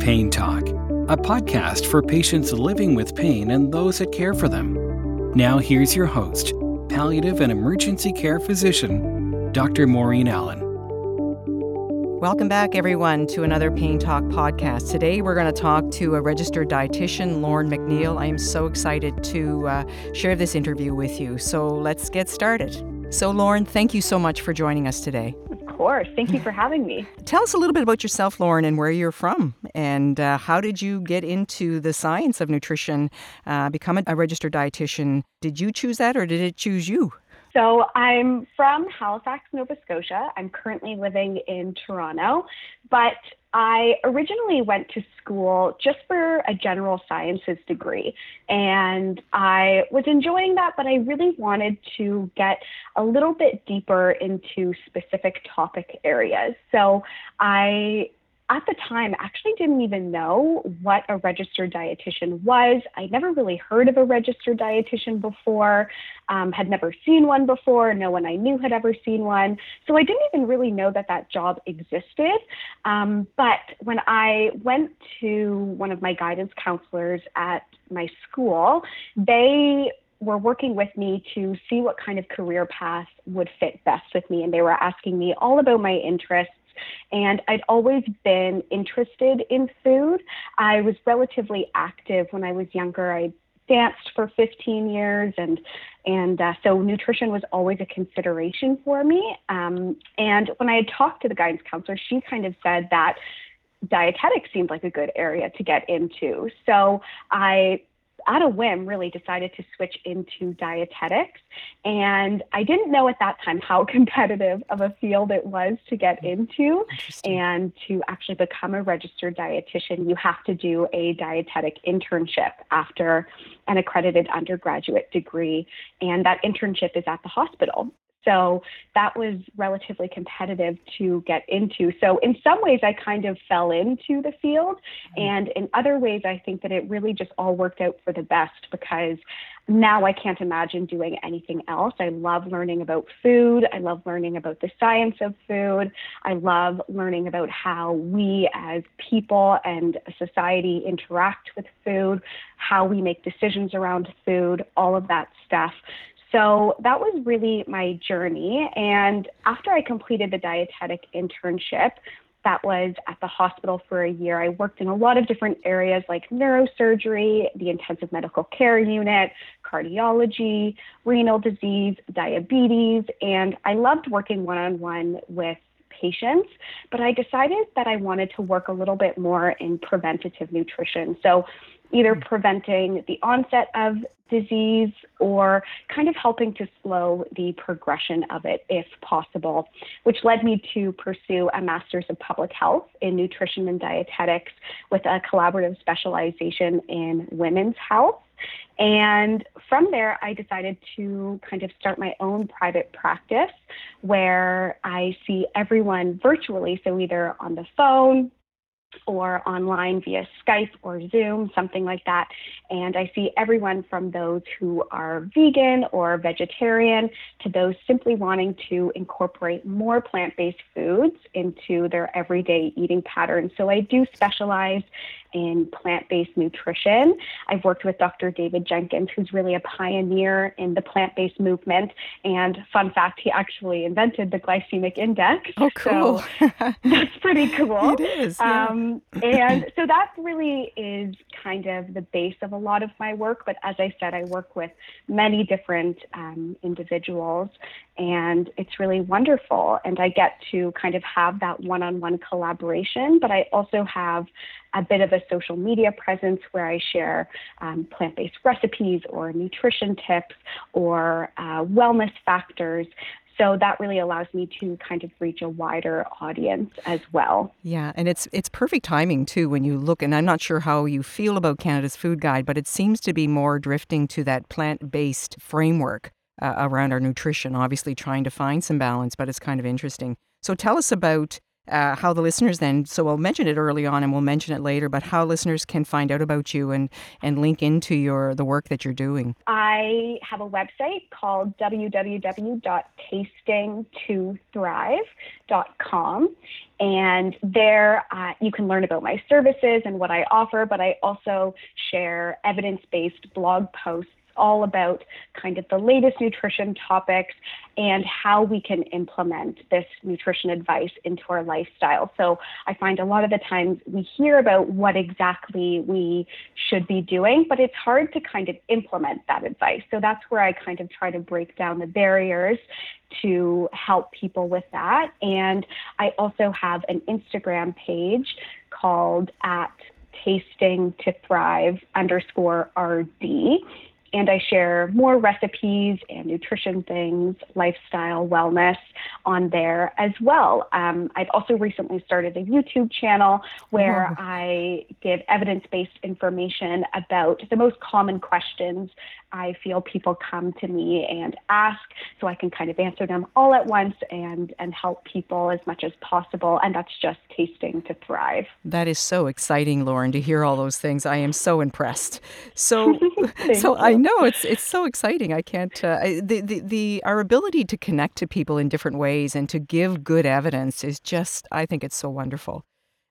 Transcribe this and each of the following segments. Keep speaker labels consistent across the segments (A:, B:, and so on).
A: Pain Talk, a podcast for patients living with pain and those that care for them. Now, here's your host, palliative and emergency care physician, Dr. Maureen Allen.
B: Welcome back, everyone, to another Pain Talk podcast. Today, we're going to talk to a registered dietitian, Lauren McNeil. I am so excited to uh, share this interview with you. So, let's get started. So, Lauren, thank you so much for joining us today Of
C: course. Thank you for having me.
B: Tell us a little bit about yourself, Lauren, and where you're from, and uh, how did you get into the science of nutrition, uh, become a, a registered dietitian? Did you choose that, or did it choose you?
C: So I'm from Halifax, Nova Scotia. I'm currently living in Toronto, but I originally went to school just for a general sciences degree. And I was enjoying that, but I really wanted to get a little bit deeper into specific topic areas. So I at the time actually didn't even know what a registered dietitian was. I'd never really heard of a registered dietitian before, um, had never seen one before. No one I knew had ever seen one. So I didn't even really know that that job existed. Um, but when I went to one of my guidance counselors at my school, they were working with me to see what kind of career path would fit best with me. And they were asking me all about my interests and I'd always been interested in food. I was relatively active when I was younger. I danced for 15 years and and uh, so nutrition was always a consideration for me um, and when i had talked to the guidance counselor she kind of said that dietetics seemed like a good area to get into so i at a whim, really decided to switch into dietetics. And I didn't know at that time how competitive of a field it was to get hmm. into. And to actually become a registered dietitian, you have to do a dietetic internship after an accredited undergraduate degree. And that internship is at the hospital. So that was relatively competitive to get into. So in some ways, I kind of fell into the field. Mm-hmm. And in other ways, I think that it really just all worked out for the best because now I can't imagine doing anything else. I love learning about food. I love learning about the science of food. I love learning about how we as people and society interact with food, how we make decisions around food, all of that stuff. So that was really my journey. And after I completed the dietetic internship, that was at the hospital for a year. I worked in a lot of different areas like neurosurgery, the intensive medical care unit, cardiology, renal disease, diabetes, and I loved working one on one with patients, but I decided that I wanted to work a little bit more in preventative nutrition. So either hmm. preventing the onset of disease or kind of helping to slow the progression of it if possible, which led me to pursue a Master's of Public Health in Nutrition and Dietetics with a collaborative specialization in women's health. And from there, I decided to kind of start my own private practice where I see everyone virtually, so either on the phone, or online via Skype or Zoom, something like that. And I see everyone from those who are vegan or vegetarian to those simply wanting to incorporate more plant based foods into their everyday eating patterns. So I do specialize in plant based nutrition. I've worked with Dr. David Jenkins, who's really a pioneer in the plant based movement. And fun fact, he actually invented the glycemic index.
B: Oh, cool.
C: So that's pretty cool.
B: it is. Yeah.
C: Um, and so that really is kind of the base of a lot of my work. But as I said, I work with many different um, individuals, and it's really wonderful. And I get to kind of have that one on one collaboration, but I also have a bit of a social media presence where I share um, plant based recipes or nutrition tips or uh, wellness factors. So that really allows me to kind of reach a wider audience as well.
B: Yeah, and it's it's perfect timing too when you look and I'm not sure how you feel about Canada's food guide, but it seems to be more drifting to that plant-based framework uh, around our nutrition, obviously trying to find some balance, but it's kind of interesting. So tell us about uh, how the listeners then, so we'll mention it early on and we'll mention it later, but how listeners can find out about you and, and link into your the work that you're doing.
C: I have a website called www.tasting2thrive.com. And there uh, you can learn about my services and what I offer, but I also share evidence based blog posts all about kind of the latest nutrition topics and how we can implement this nutrition advice into our lifestyle. So I find a lot of the times we hear about what exactly we should be doing, but it's hard to kind of implement that advice. So that's where I kind of try to break down the barriers to help people with that. And I also have an Instagram page called at tasting to thrive underscore RD and I share more recipes and nutrition things, lifestyle, wellness on there as well. Um, I've also recently started a YouTube channel where oh. I give evidence based information about the most common questions I feel people come to me and ask so I can kind of answer them all at once and, and help people as much as possible. And that's just tasting to thrive.
B: That is so exciting, Lauren, to hear all those things. I am so impressed. So, so I know it's it's so exciting. I can't uh, the, the the our ability to connect to people in different ways and to give good evidence is just I think it's so wonderful.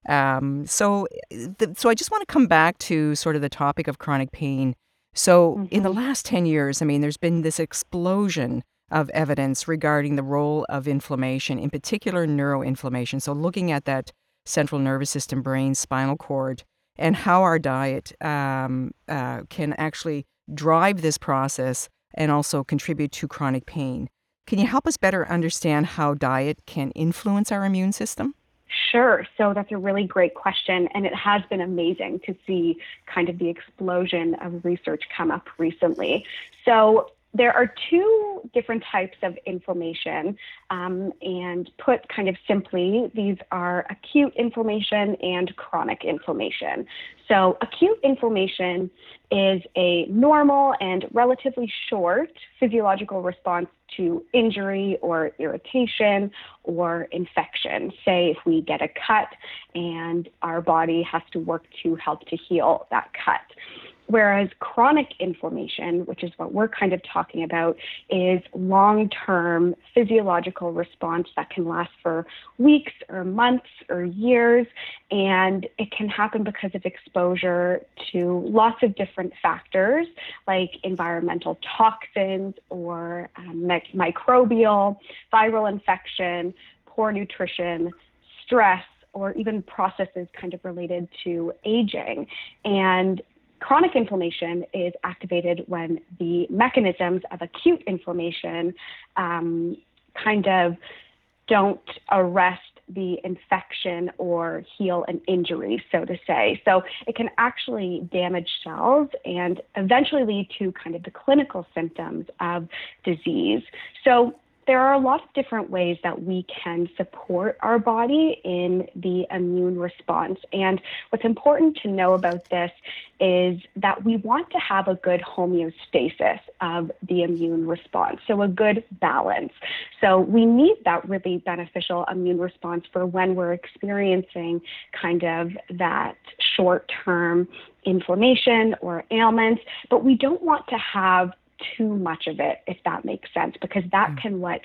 B: Um, so, the, so I just want to come back to sort of the topic of chronic pain. So, mm-hmm. in the mm-hmm. last ten years, I mean, there's been this explosion of evidence regarding the role of inflammation, in particular neuroinflammation. So, looking at that central nervous system, brain, spinal cord, and how our diet um, uh, can actually drive this process and also contribute to chronic pain. Can you help us better understand how diet can influence our immune system?
C: Sure. So that's a really great question. And it has been amazing to see kind of the explosion of research come up recently. So there are two different types of inflammation, um, and put kind of simply, these are acute inflammation and chronic inflammation. So, acute inflammation is a normal and relatively short physiological response to injury or irritation or infection. Say, if we get a cut and our body has to work to help to heal that cut. Whereas chronic inflammation, which is what we're kind of talking about, is long term physiological response that can last for weeks or months or years. And it can happen because of exposure to lots of different factors like environmental toxins or um, microbial, viral infection, poor nutrition, stress or even processes kind of related to aging. And Chronic inflammation is activated when the mechanisms of acute inflammation um, kind of don't arrest the infection or heal an injury, so to say. So it can actually damage cells and eventually lead to kind of the clinical symptoms of disease. So there are a lot of different ways that we can support our body in the immune response. And what's important to know about this is that we want to have a good homeostasis of the immune response, so a good balance. So we need that really beneficial immune response for when we're experiencing kind of that short term inflammation or ailments, but we don't want to have too much of it, if that makes sense, because that mm. can what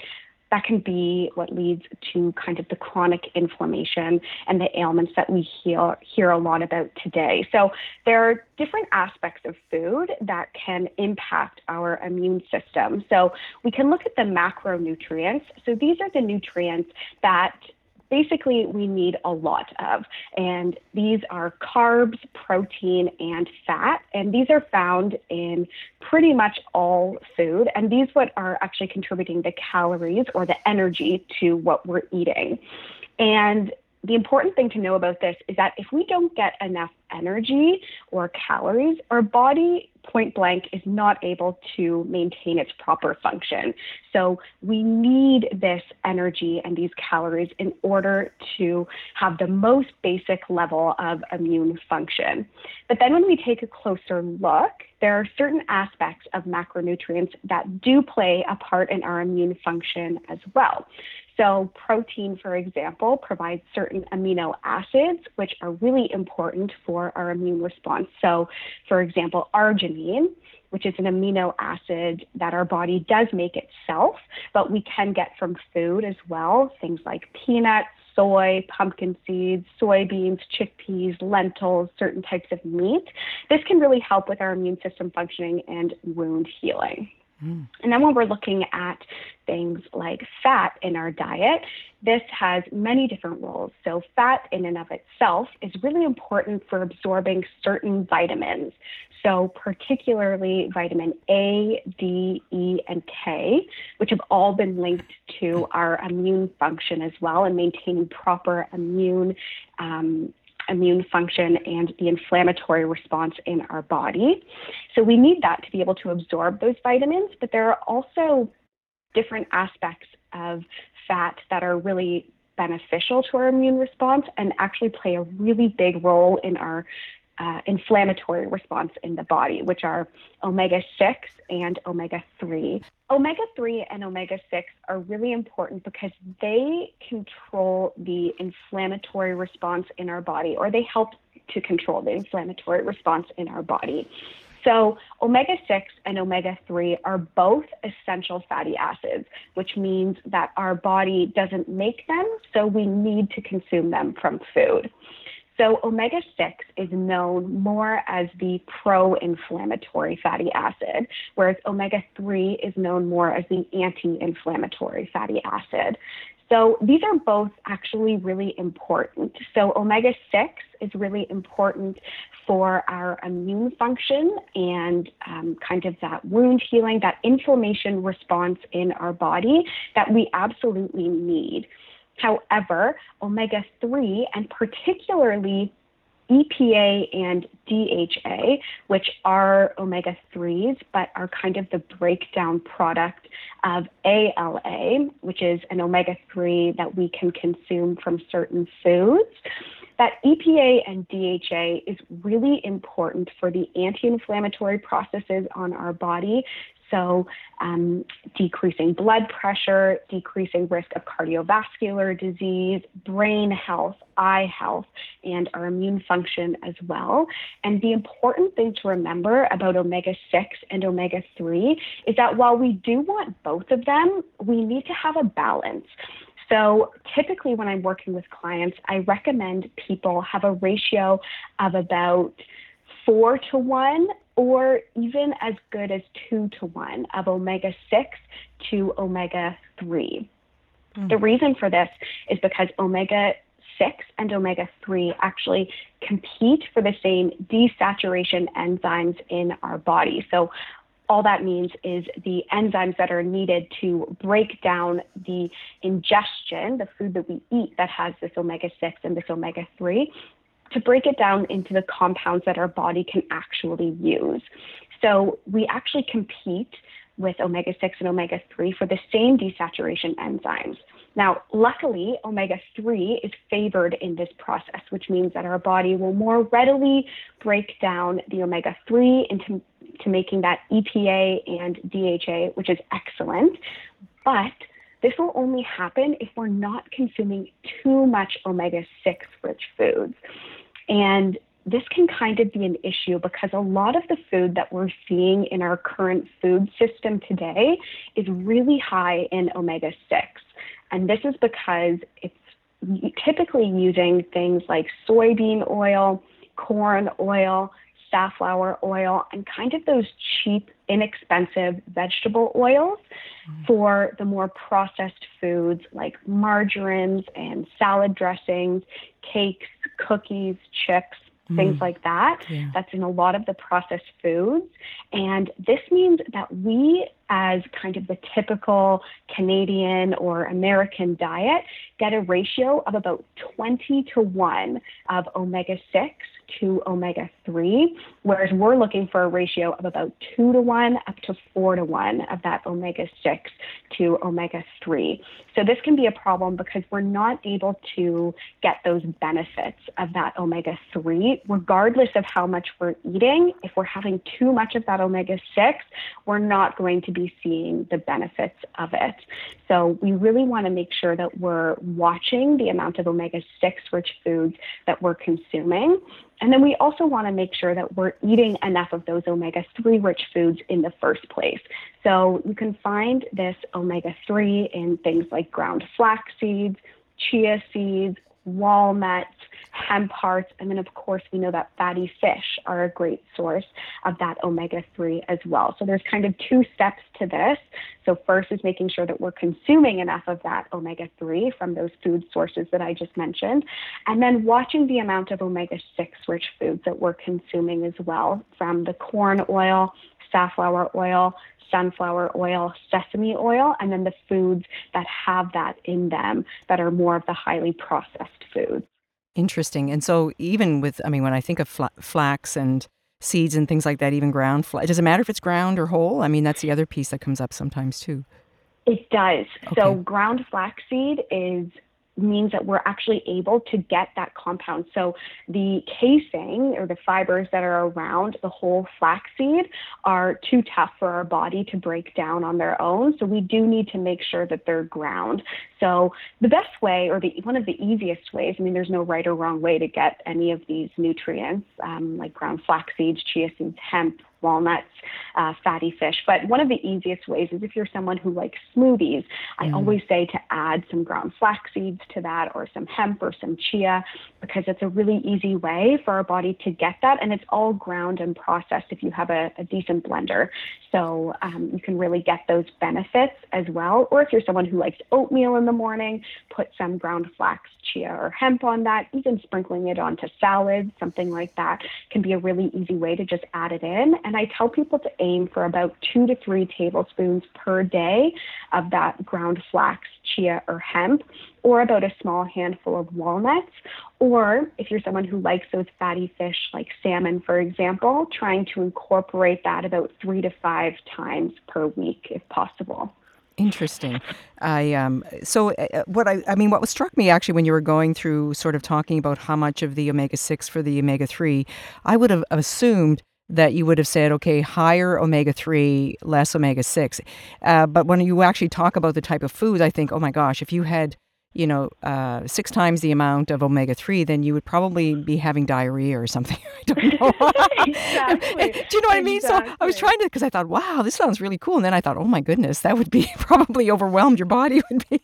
C: that can be what leads to kind of the chronic inflammation and the ailments that we hear, hear a lot about today. So there are different aspects of food that can impact our immune system. So we can look at the macronutrients. So these are the nutrients that basically we need a lot of. And these are carbs, protein, and fat. And these are found in pretty much all food. And these what are actually contributing the calories or the energy to what we're eating. And the important thing to know about this is that if we don't get enough energy or calories, our body point blank is not able to maintain its proper function. So we need this energy and these calories in order to have the most basic level of immune function. But then when we take a closer look, there are certain aspects of macronutrients that do play a part in our immune function as well. So, protein, for example, provides certain amino acids, which are really important for our immune response. So, for example, arginine, which is an amino acid that our body does make itself, but we can get from food as well, things like peanuts, soy, pumpkin seeds, soybeans, chickpeas, lentils, certain types of meat. This can really help with our immune system functioning and wound healing. And then when we're looking at things like fat in our diet, this has many different roles. So, fat in and of itself is really important for absorbing certain vitamins. So, particularly vitamin A, D, E, and K, which have all been linked to our immune function as well and maintaining proper immune. Um, immune function and the inflammatory response in our body. So we need that to be able to absorb those vitamins, but there are also different aspects of fat that are really beneficial to our immune response and actually play a really big role in our uh, inflammatory response in the body, which are omega 6 and omega 3. Omega 3 and omega 6 are really important because they control the inflammatory response in our body, or they help to control the inflammatory response in our body. So, omega 6 and omega 3 are both essential fatty acids, which means that our body doesn't make them, so we need to consume them from food. So, omega 6 is known more as the pro inflammatory fatty acid, whereas omega 3 is known more as the anti inflammatory fatty acid. So, these are both actually really important. So, omega 6 is really important for our immune function and um, kind of that wound healing, that inflammation response in our body that we absolutely need. However, omega 3 and particularly EPA and DHA, which are omega 3s, but are kind of the breakdown product of ALA, which is an omega 3 that we can consume from certain foods. That EPA and DHA is really important for the anti inflammatory processes on our body so, um, decreasing blood pressure, decreasing risk of cardiovascular disease, brain health, eye health, and our immune function as well. And the important thing to remember about omega 6 and omega 3 is that while we do want both of them, we need to have a balance. So, typically, when I'm working with clients, I recommend people have a ratio of about four to one or even as good as two to one of omega 6 to omega 3. Mm. The reason for this is because omega 6 and omega 3 actually compete for the same desaturation enzymes in our body. So, all that means is the enzymes that are needed to break down the ingestion, the food that we eat that has this omega 6 and this omega 3, to break it down into the compounds that our body can actually use. So we actually compete with omega 6 and omega 3 for the same desaturation enzymes. Now, luckily, omega 3 is favored in this process, which means that our body will more readily break down the omega 3 into to making that EPA and DHA, which is excellent. But this will only happen if we're not consuming too much omega 6 rich foods. And this can kind of be an issue because a lot of the food that we're seeing in our current food system today is really high in omega 6. And this is because it's typically using things like soybean oil, corn oil, safflower oil, and kind of those cheap, inexpensive vegetable oils mm. for the more processed foods like margarines and salad dressings, cakes, cookies, chips, mm. things like that. Yeah. That's in a lot of the processed foods. And this means that we, as kind of the typical Canadian or American diet, get a ratio of about 20 to 1 of omega 6 to omega 3, whereas we're looking for a ratio of about 2 to 1 up to 4 to 1 of that omega 6 to omega 3. So this can be a problem because we're not able to get those benefits of that omega 3, regardless of how much we're eating. If we're having too much of that omega 6, we're not going to be seeing the benefits of it. So we really want to make sure that we're watching the amount of omega 6 rich foods that we're consuming. And then we also want to make sure that we're eating enough of those omega 3 rich foods in the first place. So you can find this omega 3 in things like ground flax seeds, chia seeds, walnuts, hemp hearts, and then of course we know that fatty fish are a great source of that omega-3 as well. So there's kind of two steps to this. So first is making sure that we're consuming enough of that omega-3 from those food sources that I just mentioned, and then watching the amount of omega-6 rich foods that we're consuming as well from the corn oil, safflower oil, sunflower oil, sesame oil, and then the foods that have that in them that are more of the highly processed foods.
B: Interesting. And so, even with, I mean, when I think of flax and seeds and things like that, even ground flax, does it matter if it's ground or whole? I mean, that's the other piece that comes up sometimes too.
C: It does. Okay. So, ground flaxseed is means that we're actually able to get that compound. So the casing or the fibers that are around the whole flaxseed are too tough for our body to break down on their own. So we do need to make sure that they're ground. So the best way, or the one of the easiest ways, I mean, there's no right or wrong way to get any of these nutrients, um, like ground flax seeds, chia seeds, hemp, walnuts, uh, fatty fish. But one of the easiest ways is if you're someone who likes smoothies, I mm. always say to add some ground flax seeds to that or some hemp or some chia because it's a really easy way for our body to get that. And it's all ground and processed if you have a, a decent blender. So um, you can really get those benefits as well. Or if you're someone who likes oatmeal in the morning, put some ground flax, chia, or hemp on that. Even sprinkling it onto salads, something like that, can be a really easy way to just add it in. And I tell people to aim for about two to three tablespoons per day of that ground flax, chia, or hemp, or about a small handful of walnuts. Or if you're someone who likes those fatty fish like salmon, for example, trying to incorporate that about three to five times per week if possible.
B: Interesting. I um so uh, uh what I I mean what struck me actually when you were going through sort of talking about how much of the omega 6 for the omega 3 I would have assumed that you would have said, okay, higher omega 3, less omega 6. Uh, but when you actually talk about the type of foods, I think, oh my gosh, if you had you know, uh, six times the amount of omega 3, then you would probably be having diarrhea or something. I don't know.
C: exactly.
B: Do you know what I mean? So I was trying to, because I thought, wow, this sounds really cool. And then I thought, oh my goodness, that would be probably overwhelmed. Your body would be.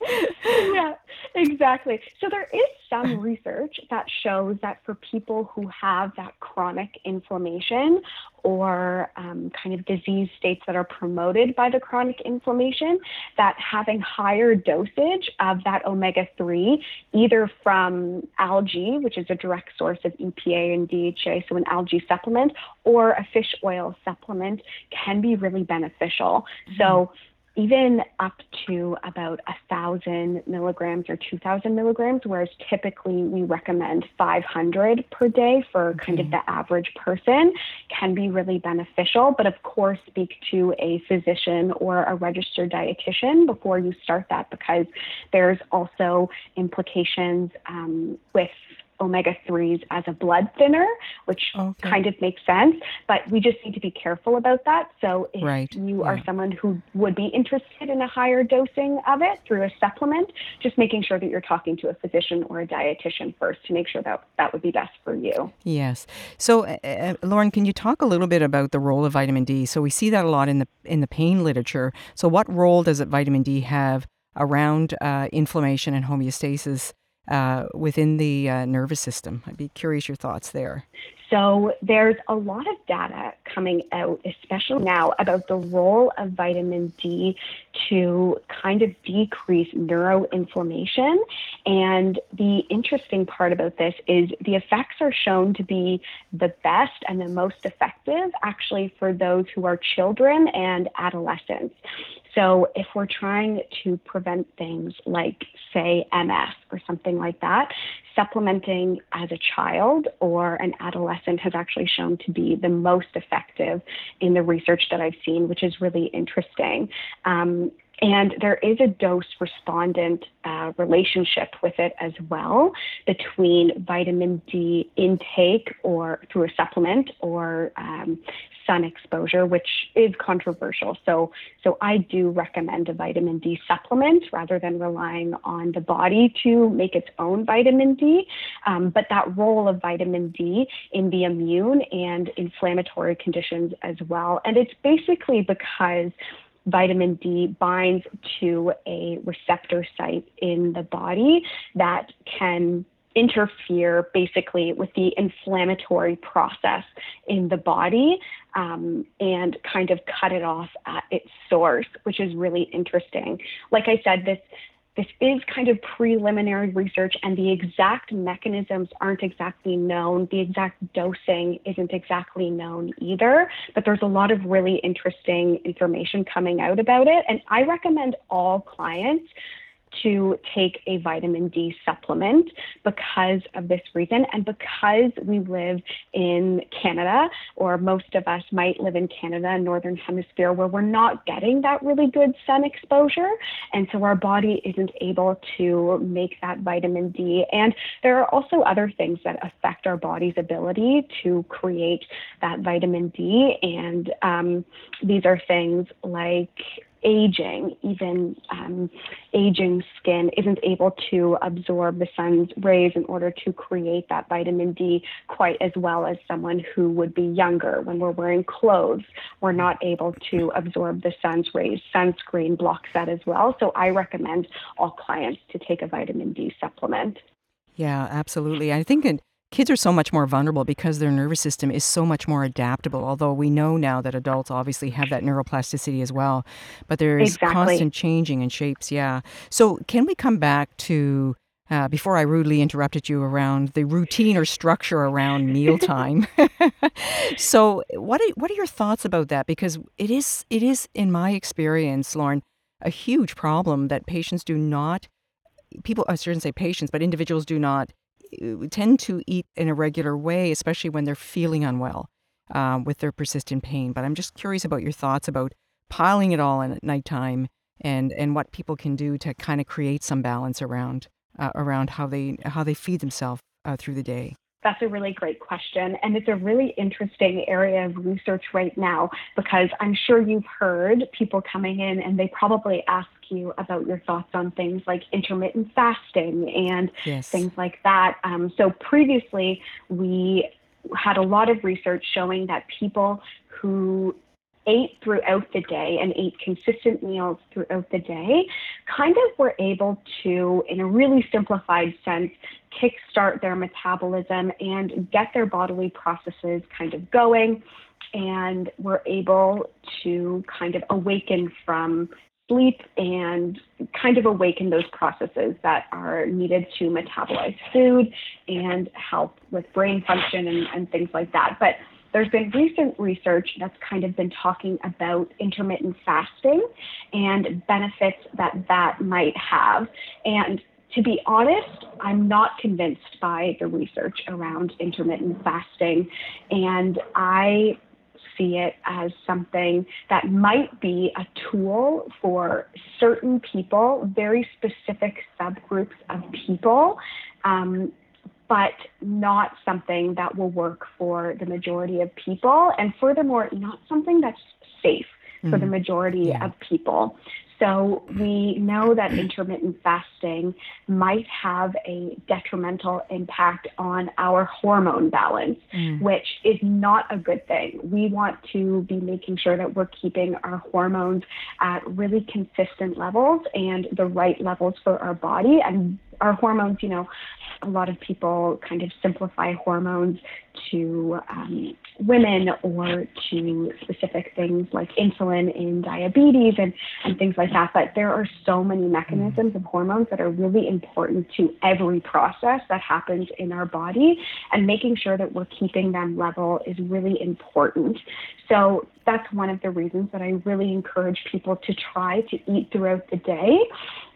C: yeah, exactly. So there is some research that shows that for people who have that chronic inflammation or um, kind of disease states that are promoted by the chronic inflammation, that having higher dosage of that omega 3, either from algae, which is a direct source of EPA and DHA, so an algae supplement, or a fish oil supplement, can be really beneficial. Mm-hmm. So even up to about a thousand milligrams or 2000 milligrams, whereas typically we recommend 500 per day for kind of the average person, can be really beneficial. But of course, speak to a physician or a registered dietitian before you start that because there's also implications um, with omega 3s as a blood thinner, which okay. kind of makes sense. But we just need to be careful about that. So if right. you yeah. are someone who would be interested in a higher dosing of it through a supplement, just making sure that you're talking to a physician or a dietitian first to make sure that that would be best for you.
B: Yes. So, uh, uh Lauren, can you talk a little bit about the role of vitamin D? So we see that a lot in the in the pain literature. So what role does it vitamin D have around uh, inflammation and homeostasis uh, within the uh, nervous system. I'd be curious your thoughts there.
C: So, there's a lot of data coming out, especially now, about the role of vitamin D to kind of decrease neuroinflammation. And the interesting part about this is the effects are shown to be the best and the most effective actually for those who are children and adolescents. So if we're trying to prevent things like, say, MS or something like that, supplementing as a child or an adolescent has actually shown to be the most effective in the research that I've seen, which is really interesting. Um, and there is a dose respondent uh, relationship with it as well between vitamin D intake or through a supplement or um, sun exposure, which is controversial. So, so I do recommend a vitamin D supplement rather than relying on the body to make its own vitamin D. Um, but that role of vitamin D in the immune and inflammatory conditions as well. And it's basically because vitamin D binds to a receptor site in the body that can interfere basically with the inflammatory process in the body um, and kind of cut it off at its source, which is really interesting. Like I said, this this is kind of preliminary research, and the exact mechanisms aren't exactly known. The exact dosing isn't exactly known either, but there's a lot of really interesting information coming out about it. And I recommend all clients to take a vitamin D supplement because of this reason and because we live in Canada or most of us might live in Canada northern hemisphere where we're not getting that really good sun exposure. And so our body isn't able to make that vitamin D. And there are also other things that affect our body's ability to create that vitamin D. And um, these are things like aging, even um, aging skin, isn't able to absorb the sun's rays in order to create that vitamin D quite as well as someone who would be younger. When we're wearing clothes, we're not able to absorb the sun's rays. Sunscreen blocks that as well. So I recommend all clients to take a vitamin D supplement.
B: Yeah, absolutely. I think it, kids are so much more vulnerable because their nervous system is so much more adaptable. Although we know now that adults obviously have that neuroplasticity as well, but there's
C: exactly.
B: constant changing in shapes. Yeah. So can we come back to uh, before I rudely interrupted you around the routine or structure around mealtime. so, what are, what are your thoughts about that? Because it is it is in my experience, Lauren, a huge problem that patients do not people I shouldn't say patients, but individuals do not tend to eat in a regular way, especially when they're feeling unwell um, with their persistent pain. But I'm just curious about your thoughts about piling it all in at nighttime and and what people can do to kind of create some balance around uh, around how they how they feed themselves uh, through the day.
C: That's a really great question. And it's a really interesting area of research right now because I'm sure you've heard people coming in and they probably ask you about your thoughts on things like intermittent fasting and
B: yes.
C: things like that. Um, so previously, we had a lot of research showing that people who ate throughout the day and ate consistent meals throughout the day kind of were able to, in a really simplified sense, kickstart their metabolism and get their bodily processes kind of going and were able to kind of awaken from sleep and kind of awaken those processes that are needed to metabolize food and help with brain function and, and things like that. But there's been recent research that's kind of been talking about intermittent fasting and benefits that that might have. And to be honest, I'm not convinced by the research around intermittent fasting. And I see it as something that might be a tool for certain people, very specific subgroups of people. Um, but not something that will work for the majority of people. And furthermore, not something that's safe mm-hmm. for the mm-hmm. majority yeah. of people. So we know that intermittent fasting might have a detrimental impact on our hormone balance, mm. which is not a good thing. We want to be making sure that we're keeping our hormones at really consistent levels and the right levels for our body. And our hormones, you know, a lot of people kind of simplify hormones to um, women or to specific things like insulin in diabetes and, and things like that. But there are so many mechanisms of hormones that are really important to every process that happens in our body, and making sure that we're keeping them level is really important. So that's one of the reasons that I really encourage people to try to eat throughout the day.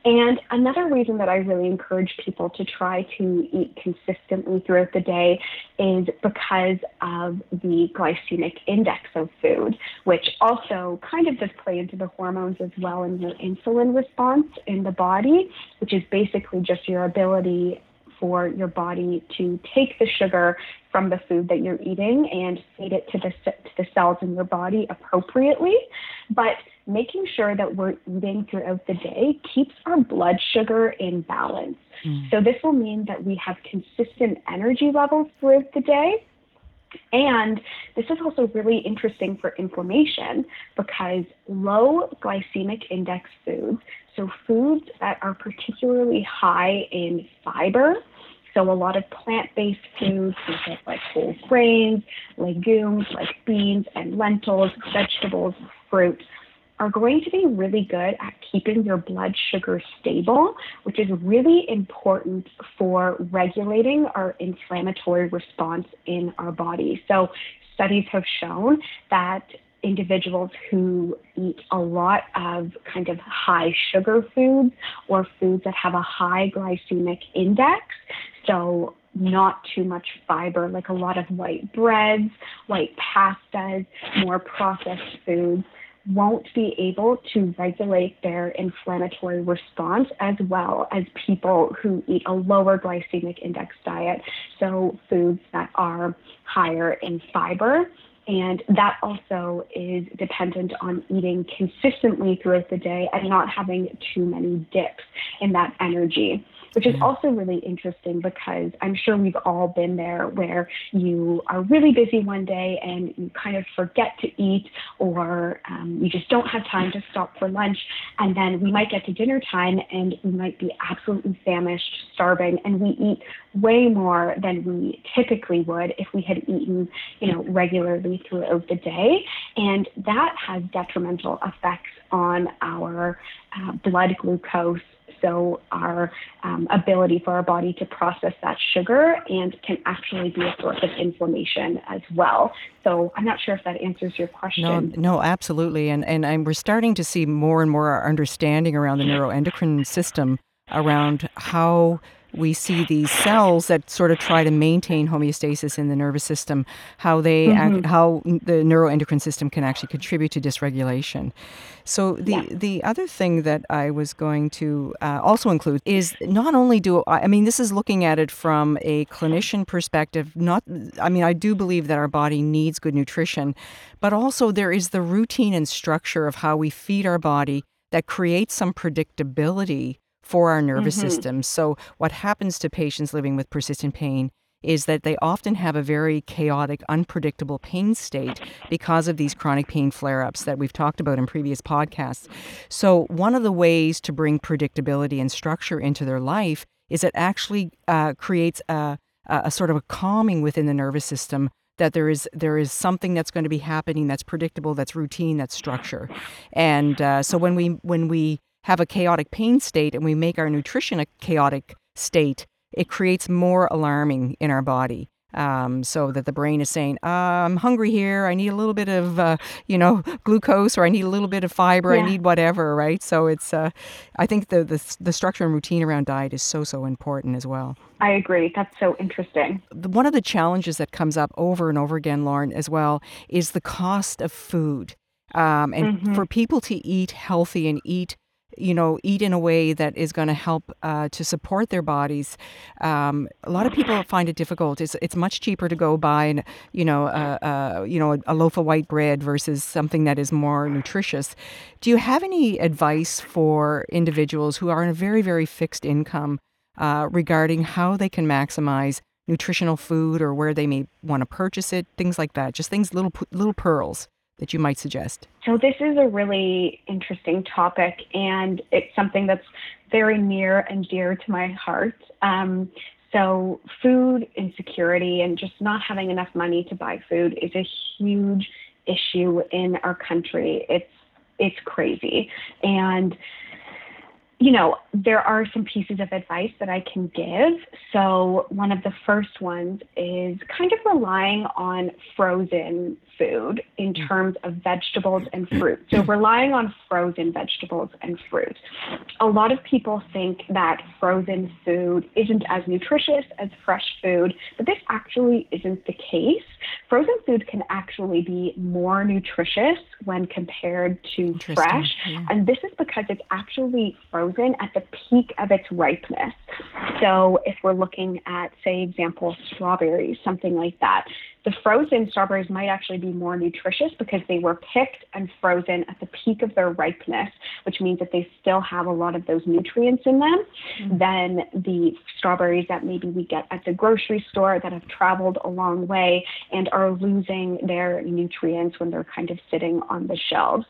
C: And another reason that I really encourage people to try to eat consistently throughout the day is because of the glycemic index of food, which also kind of does play into the hormones as well in your insulin response in the body, which is basically just your ability for your body to take the sugar from the food that you're eating and feed it to the, to the cells in your body appropriately. But making sure that we're eating throughout the day keeps our blood sugar in balance. Mm. So this will mean that we have consistent energy levels throughout the day. And this is also really interesting for inflammation because low glycemic index foods, so foods that are particularly high in fiber, so a lot of plant-based foods, like whole grains, legumes like beans and lentils, vegetables, fruits, are going to be really good at keeping your blood sugar stable, which is really important for regulating our inflammatory response in our body. So studies have shown that individuals who eat a lot of kind of high sugar foods or foods that have a high glycemic index so not too much fiber, like a lot of white breads, white pastas, more processed foods, won't be able to regulate their inflammatory response as well as people who eat a lower glycemic index diet. So, foods that are higher in fiber. And that also is dependent on eating consistently throughout the day and not having too many dips in that energy which is also really interesting because I'm sure we've all been there where you are really busy one day and you kind of forget to eat or um, you just don't have time to stop for lunch. And then we might get to dinner time and we might be absolutely famished, starving, and we eat way more than we typically would if we had eaten, you know, regularly throughout the day. And that has detrimental effects on our uh, blood glucose so our um, ability for our body to process that sugar and can actually be a source of inflammation as well. So I'm not sure if that answers your question.
B: No, no, absolutely. And and I'm, we're starting to see more and more our understanding around the neuroendocrine system around how we see these cells that sort of try to maintain homeostasis in the nervous system, how they mm-hmm. act, how the neuroendocrine system can actually contribute to dysregulation. So the yeah. the other thing that I was going to uh, also include is not only do I, I mean this is looking at it from a clinician perspective. Not I mean I do believe that our body needs good nutrition, but also there is the routine and structure of how we feed our body that creates some predictability for our nervous mm-hmm. system. So, what happens to patients living with persistent pain is that they often have a very chaotic, unpredictable pain state because of these chronic pain flare ups that we've talked about in previous podcasts. So, one of the ways to bring predictability and structure into their life is it actually uh, creates a, a sort of a calming within the nervous system that there is there is something that's going to be happening that's predictable that's routine that's structure and uh, so when we when we have a chaotic pain state and we make our nutrition a chaotic state, it creates more alarming in our body. Um, so that the brain is saying, uh, "I'm hungry here. I need a little bit of, uh, you know, glucose, or I need a little bit of fiber. Yeah. I need whatever." Right. So it's, uh, I think the, the the structure and routine around diet is so so important as well.
C: I agree. That's so interesting.
B: One of the challenges that comes up over and over again, Lauren, as well, is the cost of food. Um, and mm-hmm. for people to eat healthy and eat you know, eat in a way that is going to help uh, to support their bodies. Um, a lot of people find it difficult. It's it's much cheaper to go buy, an, you know, uh, uh, you know, a, loaf of white bread versus something that is more nutritious. Do you have any advice for individuals who are in a very very fixed income uh, regarding how they can maximize nutritional food or where they may want to purchase it, things like that? Just things little little pearls that you might suggest?
C: So, this is a really interesting topic, and it's something that's very near and dear to my heart. Um, so, food insecurity and just not having enough money to buy food is a huge issue in our country. It's it's crazy, and you know, there are some pieces of advice that I can give. So, one of the first ones is kind of relying on frozen food in mm. terms of vegetables and fruit. So, relying on frozen vegetables and fruit. A lot of people think that frozen food isn't as nutritious as fresh food, but this actually isn't the case. Frozen food can actually be more nutritious when compared to fresh. Yeah. And this is because it's actually frozen at the peak of its ripeness. So, if we're looking at, say, example, strawberries, something like that, the frozen strawberries might actually be more nutritious because they were picked and frozen at the peak of their ripeness, which means that they still have a lot of those nutrients in them mm-hmm. than the strawberries that maybe we get at the grocery store that have traveled a long way and are losing their nutrients when they're kind of sitting on the shelves.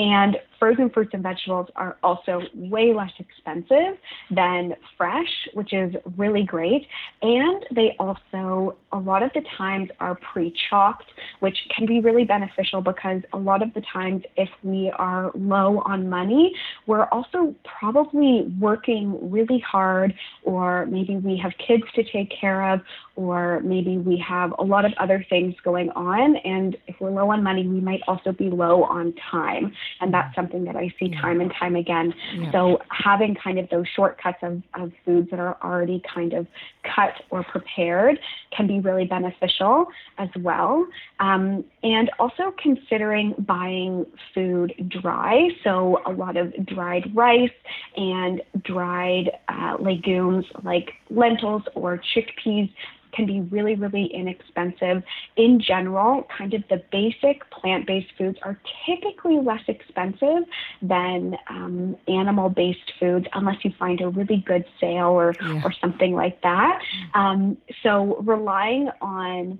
C: And frozen fruits and vegetables are also way less expensive than fresh, which is really great. And they also, a lot of the times, are pre chalked, which can be really beneficial because a lot of the times, if we are low on money, we're also probably working really hard, or maybe we have kids to take care of, or maybe we have a lot of other things going on. And if we're low on money, we might also be low on time. And that's something that I see time and time again. Yeah. So having kind of those shortcuts of, of foods that are already kind of cut or prepared can be really beneficial as well. Um, and also considering buying food dry. So a lot of dried rice and dried uh, legumes like lentils or chickpeas can be really, really inexpensive. In general, kind of the basic plant based foods are typically less expensive than um, animal based foods, unless you find a really good sale or, yeah. or something like that. Um, so, relying on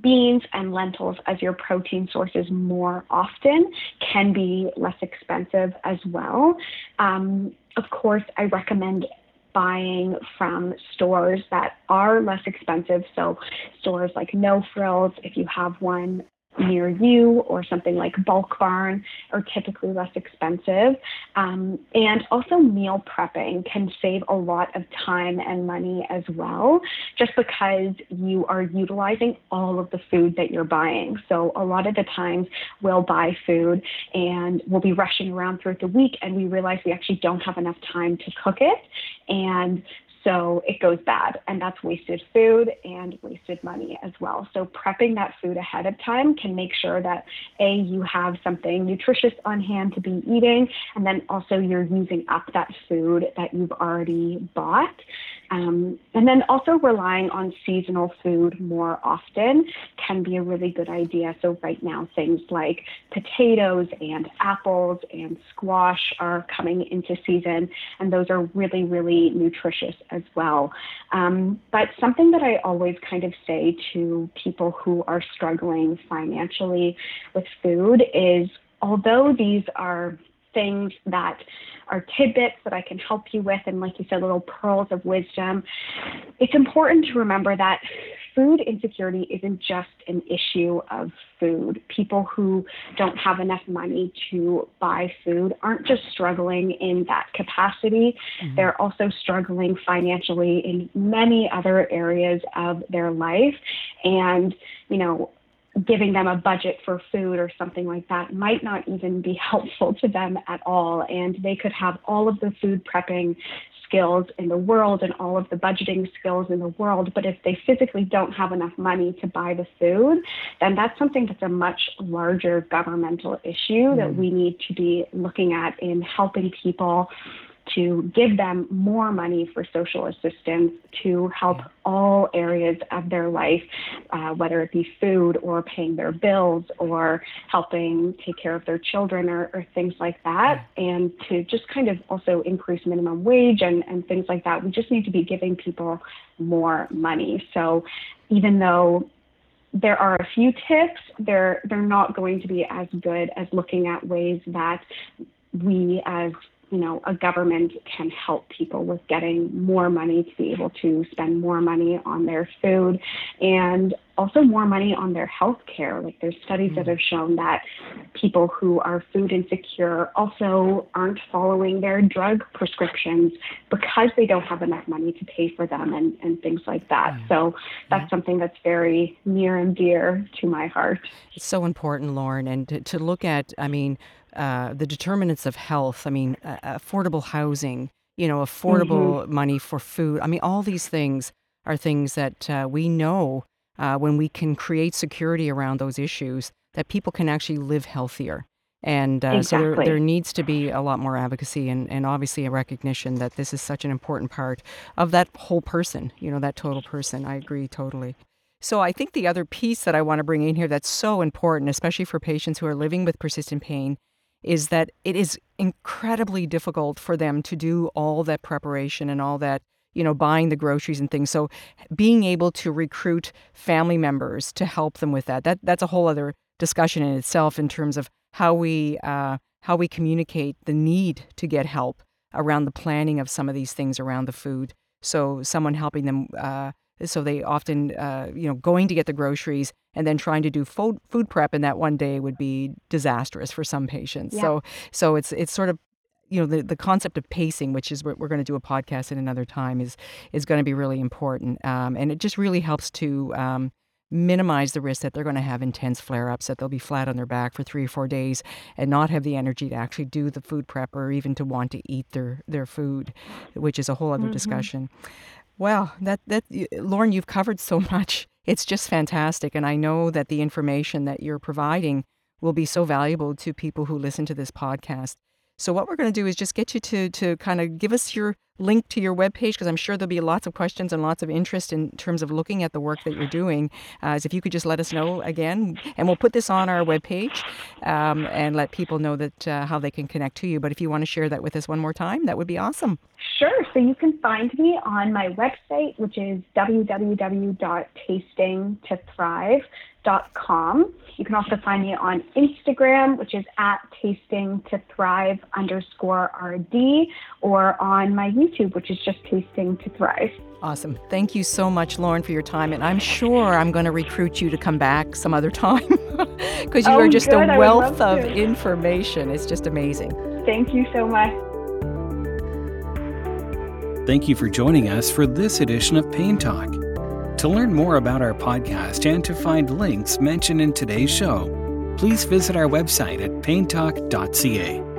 C: beans and lentils as your protein sources more often can be less expensive as well. Um, of course, I recommend buying from stores that are less expensive. So, stores like No Frills, if you have one, near you or something like Bulk Barn are typically less expensive. Um, and also, meal prepping can save a lot of time and money as well, just because you are utilizing all of the food that you're buying. So, a lot of the times we'll buy food and we'll be rushing around throughout the week and we realize we actually don't have enough time to cook it. And so it goes bad, and that's wasted food and wasted money as well. So prepping that food ahead of time can make sure that A, you have something nutritious on hand to be eating, and then also you're using up that food that you've already bought. Um, and then also relying on seasonal food more often can be a really good idea. So, right now, things like potatoes and apples and squash are coming into season, and those are really, really nutritious as well. Um, but something that I always kind of say to people who are struggling financially with food is although these are things that are tidbits that I can help you with, and like you said, little pearls of wisdom. It's important to remember that food insecurity isn't just an issue of food. People who don't have enough money to buy food aren't just struggling in that capacity, mm-hmm. they're also struggling financially in many other areas of their life. And, you know, giving them a budget for food or something like that might not even be helpful to them at all. And they could have all of the food prepping skills in the world and all of the budgeting skills in the world. But if they physically don't have enough money to buy the food, then that's something that's a much larger governmental issue mm. that we need to be looking at in helping people to give them more money for social assistance to help all areas of their life, uh, whether it be food or paying their bills or helping take care of their children or, or things like that, and to just kind of also increase minimum wage and, and things like that. We just need to be giving people more money. So even though there are a few tips. They're they're not going to be as good as looking at ways that we as you know, a government can help people with getting more money to be able to spend more money on their food and also more money on their health care. Like there's studies that mm. have shown that people who are food insecure also aren't following their drug prescriptions because they don't have enough money to pay for them and, and things like that. So that's yeah. something that's very near and dear to my heart.
B: It's so important, Lauren, and to, to look at, I mean, uh, the determinants of health. I mean, uh, affordable housing, you know, affordable mm-hmm. money for food. I mean, all these things are things that uh, we know uh, when we can create security around those issues that people can actually live healthier. And
C: exactly. Uh,
B: so there, there needs to be a lot more advocacy and, and obviously a recognition that this is such an important part of that whole person, you know, that total person. I agree totally. So I think the other piece that I want to bring in here that's so important, especially for patients who are living with persistent pain, is that it is incredibly difficult for them to do all that preparation and all that you know buying the groceries and things. So being able to recruit family members to help them with that that that's a whole other discussion in itself in terms of how we uh, how we communicate the need to get help around the planning of some of these things around the food. So someone helping them uh, so they often, uh, you know, going to get the groceries and then trying to do food, food prep in that one day would be disastrous for some patients. Yeah. So, so it's it's sort of you know the, the concept of pacing which is what we're going to do a podcast in another time is is going to be really important um, and it just really helps to um, minimize the risk that they're going to have intense flare-ups that they'll be flat on their back for three or four days and not have the energy to actually do the food prep or even to want to eat their their food which is a whole other mm-hmm. discussion well, that that Lauren, you've covered so much. It's just fantastic, and I know that the information that you're providing will be so valuable to people who listen to this podcast. So what we're going to do is just get you to to kind of give us your link to your webpage because I'm sure there'll be lots of questions and lots of interest in terms of looking at the work that you're doing. Uh, as if you could just let us know again, and we'll put this on our webpage um, and let people know that uh, how they can connect to you. But if you want to share that with us one more time, that would be awesome.
C: Sure. So you can find me on my website, which is www.tastingtothrive.com. You can also find me on Instagram, which is at tasting to thrive underscore RD, or on my YouTube, which is just tasting to thrive.
B: Awesome. Thank you so much, Lauren, for your time. And I'm sure I'm going to recruit you to come back some other time because you
C: oh,
B: are just
C: good.
B: a wealth of information. It's just amazing.
C: Thank you so much.
A: Thank you for joining us for this edition of Pain Talk. To learn more about our podcast and to find links mentioned in today's show, please visit our website at paintalk.ca.